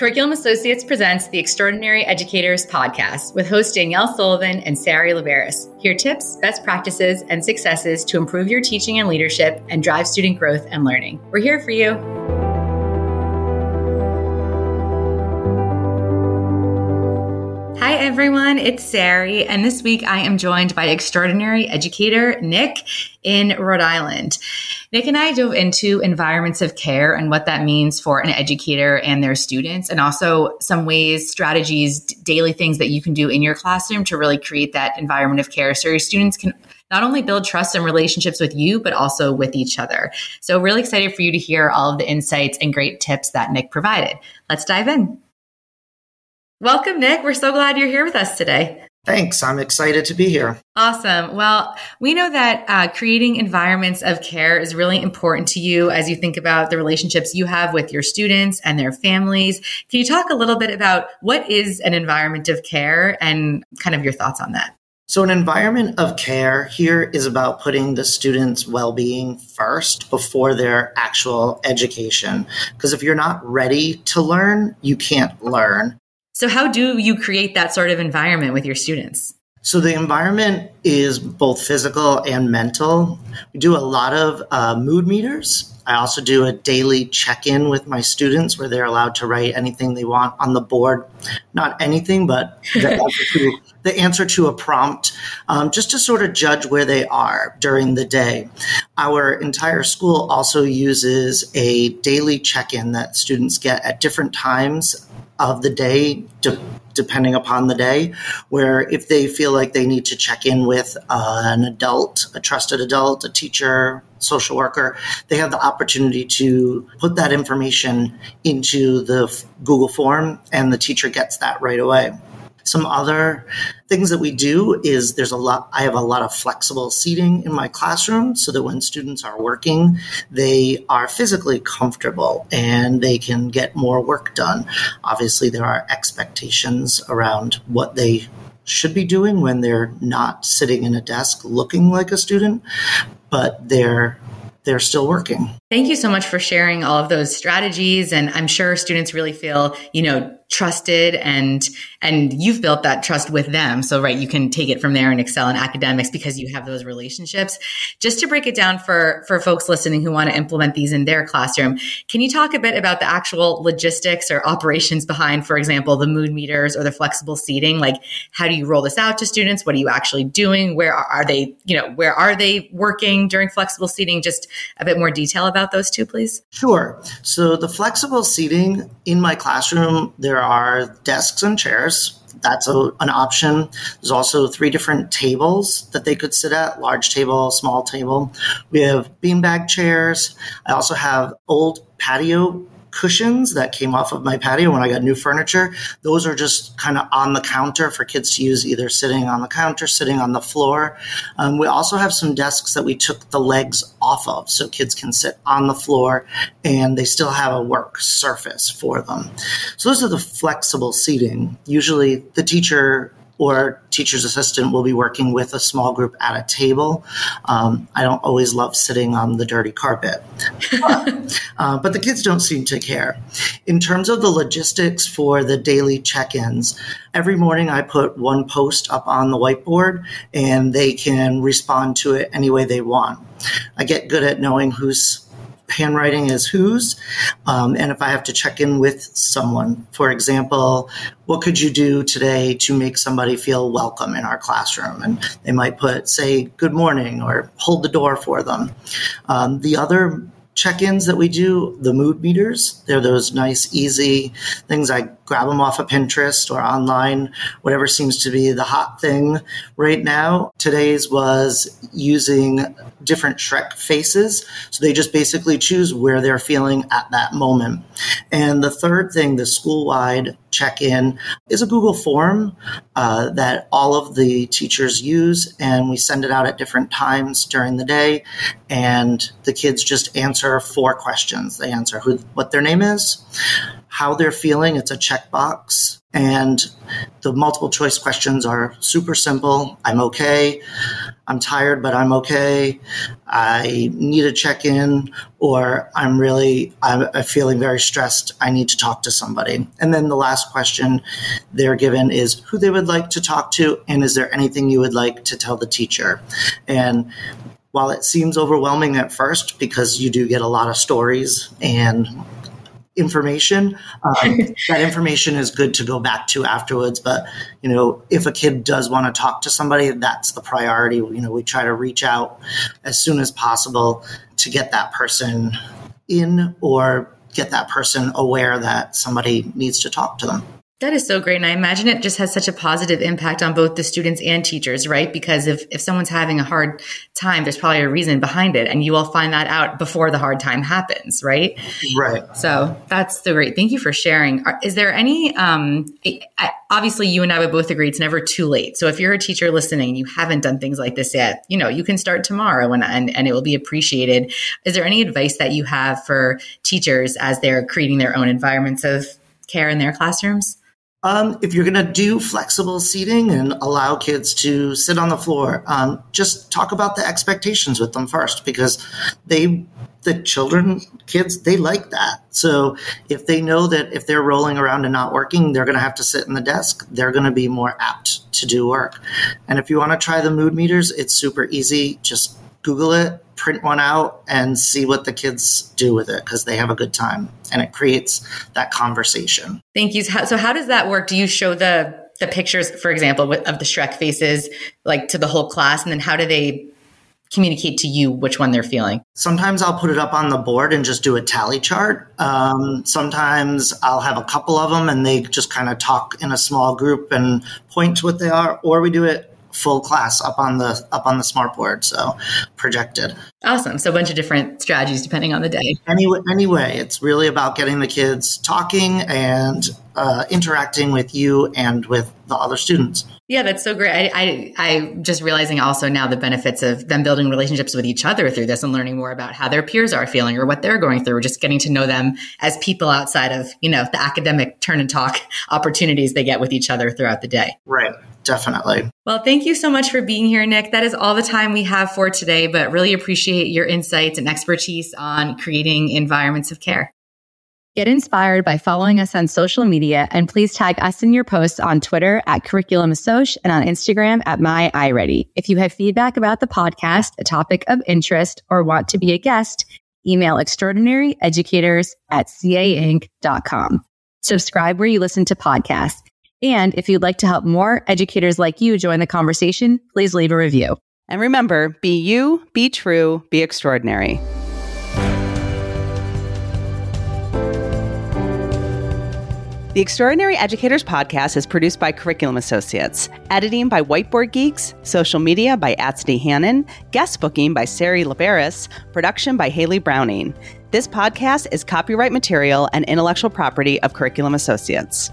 Curriculum Associates presents the Extraordinary Educators podcast with hosts Danielle Sullivan and Sari Laberis. Hear tips, best practices, and successes to improve your teaching and leadership and drive student growth and learning. We're here for you. Everyone. It's Sari, and this week I am joined by extraordinary educator Nick in Rhode Island. Nick and I dove into environments of care and what that means for an educator and their students, and also some ways, strategies, daily things that you can do in your classroom to really create that environment of care so your students can not only build trust and relationships with you, but also with each other. So, really excited for you to hear all of the insights and great tips that Nick provided. Let's dive in. Welcome, Nick. We're so glad you're here with us today. Thanks. I'm excited to be here. Awesome. Well, we know that uh, creating environments of care is really important to you as you think about the relationships you have with your students and their families. Can you talk a little bit about what is an environment of care and kind of your thoughts on that? So, an environment of care here is about putting the student's well being first before their actual education. Because if you're not ready to learn, you can't learn. So, how do you create that sort of environment with your students? So, the environment is both physical and mental. We do a lot of uh, mood meters. I also do a daily check in with my students where they're allowed to write anything they want on the board. Not anything, but the, answer, to, the answer to a prompt, um, just to sort of judge where they are during the day. Our entire school also uses a daily check in that students get at different times of the day, de- depending upon the day, where if they feel like they need to check in with uh, an adult, a trusted adult, a teacher, social worker, they have the opportunity to put that information into the Google form and the teacher gets that right away. Some other things that we do is there's a lot, I have a lot of flexible seating in my classroom so that when students are working, they are physically comfortable and they can get more work done. Obviously, there are expectations around what they should be doing when they're not sitting in a desk looking like a student, but they're they're still working. Thank you so much for sharing all of those strategies and I'm sure students really feel, you know, trusted and and you've built that trust with them. So right you can take it from there and excel in academics because you have those relationships. Just to break it down for for folks listening who want to implement these in their classroom can you talk a bit about the actual logistics or operations behind for example the mood meters or the flexible seating? Like how do you roll this out to students? What are you actually doing? Where are they you know where are they working during flexible seating? Just a bit more detail about those two please sure so the flexible seating in my classroom there there are desks and chairs. That's a, an option. There's also three different tables that they could sit at large table, small table. We have beanbag chairs. I also have old patio cushions that came off of my patio when I got new furniture. Those are just kind of on the counter for kids to use, either sitting on the counter, sitting on the floor. Um, we also have some desks that we took the legs off of so kids can sit on the floor and they still have a work surface for them. So those are the flexible seating. Usually the teacher or teacher's assistant will be working with a small group at a table. Um, I don't always love sitting on the dirty carpet, uh, but the kids don't seem to care. In terms of the logistics for the daily check ins, every morning I put one post up on the whiteboard and they can respond to it any way they want. I get good at knowing who's handwriting is whose, um, and if I have to check in with someone. For example, what could you do today to make somebody feel welcome in our classroom? And they might put, say, good morning or hold the door for them. Um, the other check-ins that we do, the mood meters. They're those nice, easy things. I grab them off of Pinterest or online, whatever seems to be the hot thing right now. Today's was using different Shrek faces. So they just basically choose where they're feeling at that moment. And the third thing, the school-wide check-in, is a Google form uh, that all of the teachers use, and we send it out at different times during the day. And the kids just answer four questions. They answer who, what their name is, how they're feeling. It's a checkbox, and the multiple choice questions are super simple. I'm okay. I'm tired, but I'm okay. I need a check in, or I'm really I'm feeling very stressed. I need to talk to somebody. And then the last question they're given is who they would like to talk to, and is there anything you would like to tell the teacher? And while it seems overwhelming at first because you do get a lot of stories and information. Um, that information is good to go back to afterwards. But you know, if a kid does want to talk to somebody, that's the priority. You know, we try to reach out as soon as possible to get that person in or get that person aware that somebody needs to talk to them. That is so great. And I imagine it just has such a positive impact on both the students and teachers, right? Because if, if someone's having a hard time, there's probably a reason behind it. And you will find that out before the hard time happens, right? Right. So that's so great. Thank you for sharing. Is there any, um, obviously you and I would both agree it's never too late. So if you're a teacher listening and you haven't done things like this yet, you know, you can start tomorrow and, and, and it will be appreciated. Is there any advice that you have for teachers as they're creating their own environments of care in their classrooms? Um, if you're going to do flexible seating and allow kids to sit on the floor, um, just talk about the expectations with them first because they, the children, kids, they like that. So if they know that if they're rolling around and not working, they're going to have to sit in the desk, they're going to be more apt to do work. And if you want to try the mood meters, it's super easy. Just Google it, print one out, and see what the kids do with it because they have a good time and it creates that conversation. Thank you. So, how does that work? Do you show the the pictures, for example, of the Shrek faces, like to the whole class, and then how do they communicate to you which one they're feeling? Sometimes I'll put it up on the board and just do a tally chart. Um, sometimes I'll have a couple of them and they just kind of talk in a small group and point to what they are, or we do it full class up on the up on the smart board so projected awesome. So a bunch of different strategies depending on the day. Anyway anyway it's really about getting the kids talking and uh, interacting with you and with the other students. Yeah that's so great. I, I i just realizing also now the benefits of them building relationships with each other through this and learning more about how their peers are feeling or what they're going through just getting to know them as people outside of you know the academic turn and talk opportunities they get with each other throughout the day. Right. Definitely. Well, thank you so much for being here, Nick. That is all the time we have for today, but really appreciate your insights and expertise on creating environments of care. Get inspired by following us on social media and please tag us in your posts on Twitter at Curriculum and on Instagram at My iReady. If you have feedback about the podcast, a topic of interest, or want to be a guest, email extraordinaryeducators at cainc.com. Subscribe where you listen to podcasts. And if you'd like to help more educators like you join the conversation, please leave a review. And remember be you, be true, be extraordinary. The Extraordinary Educators Podcast is produced by Curriculum Associates, editing by Whiteboard Geeks, social media by Atsney Hannon, guest booking by Sari Laberis, production by Haley Browning. This podcast is copyright material and intellectual property of Curriculum Associates.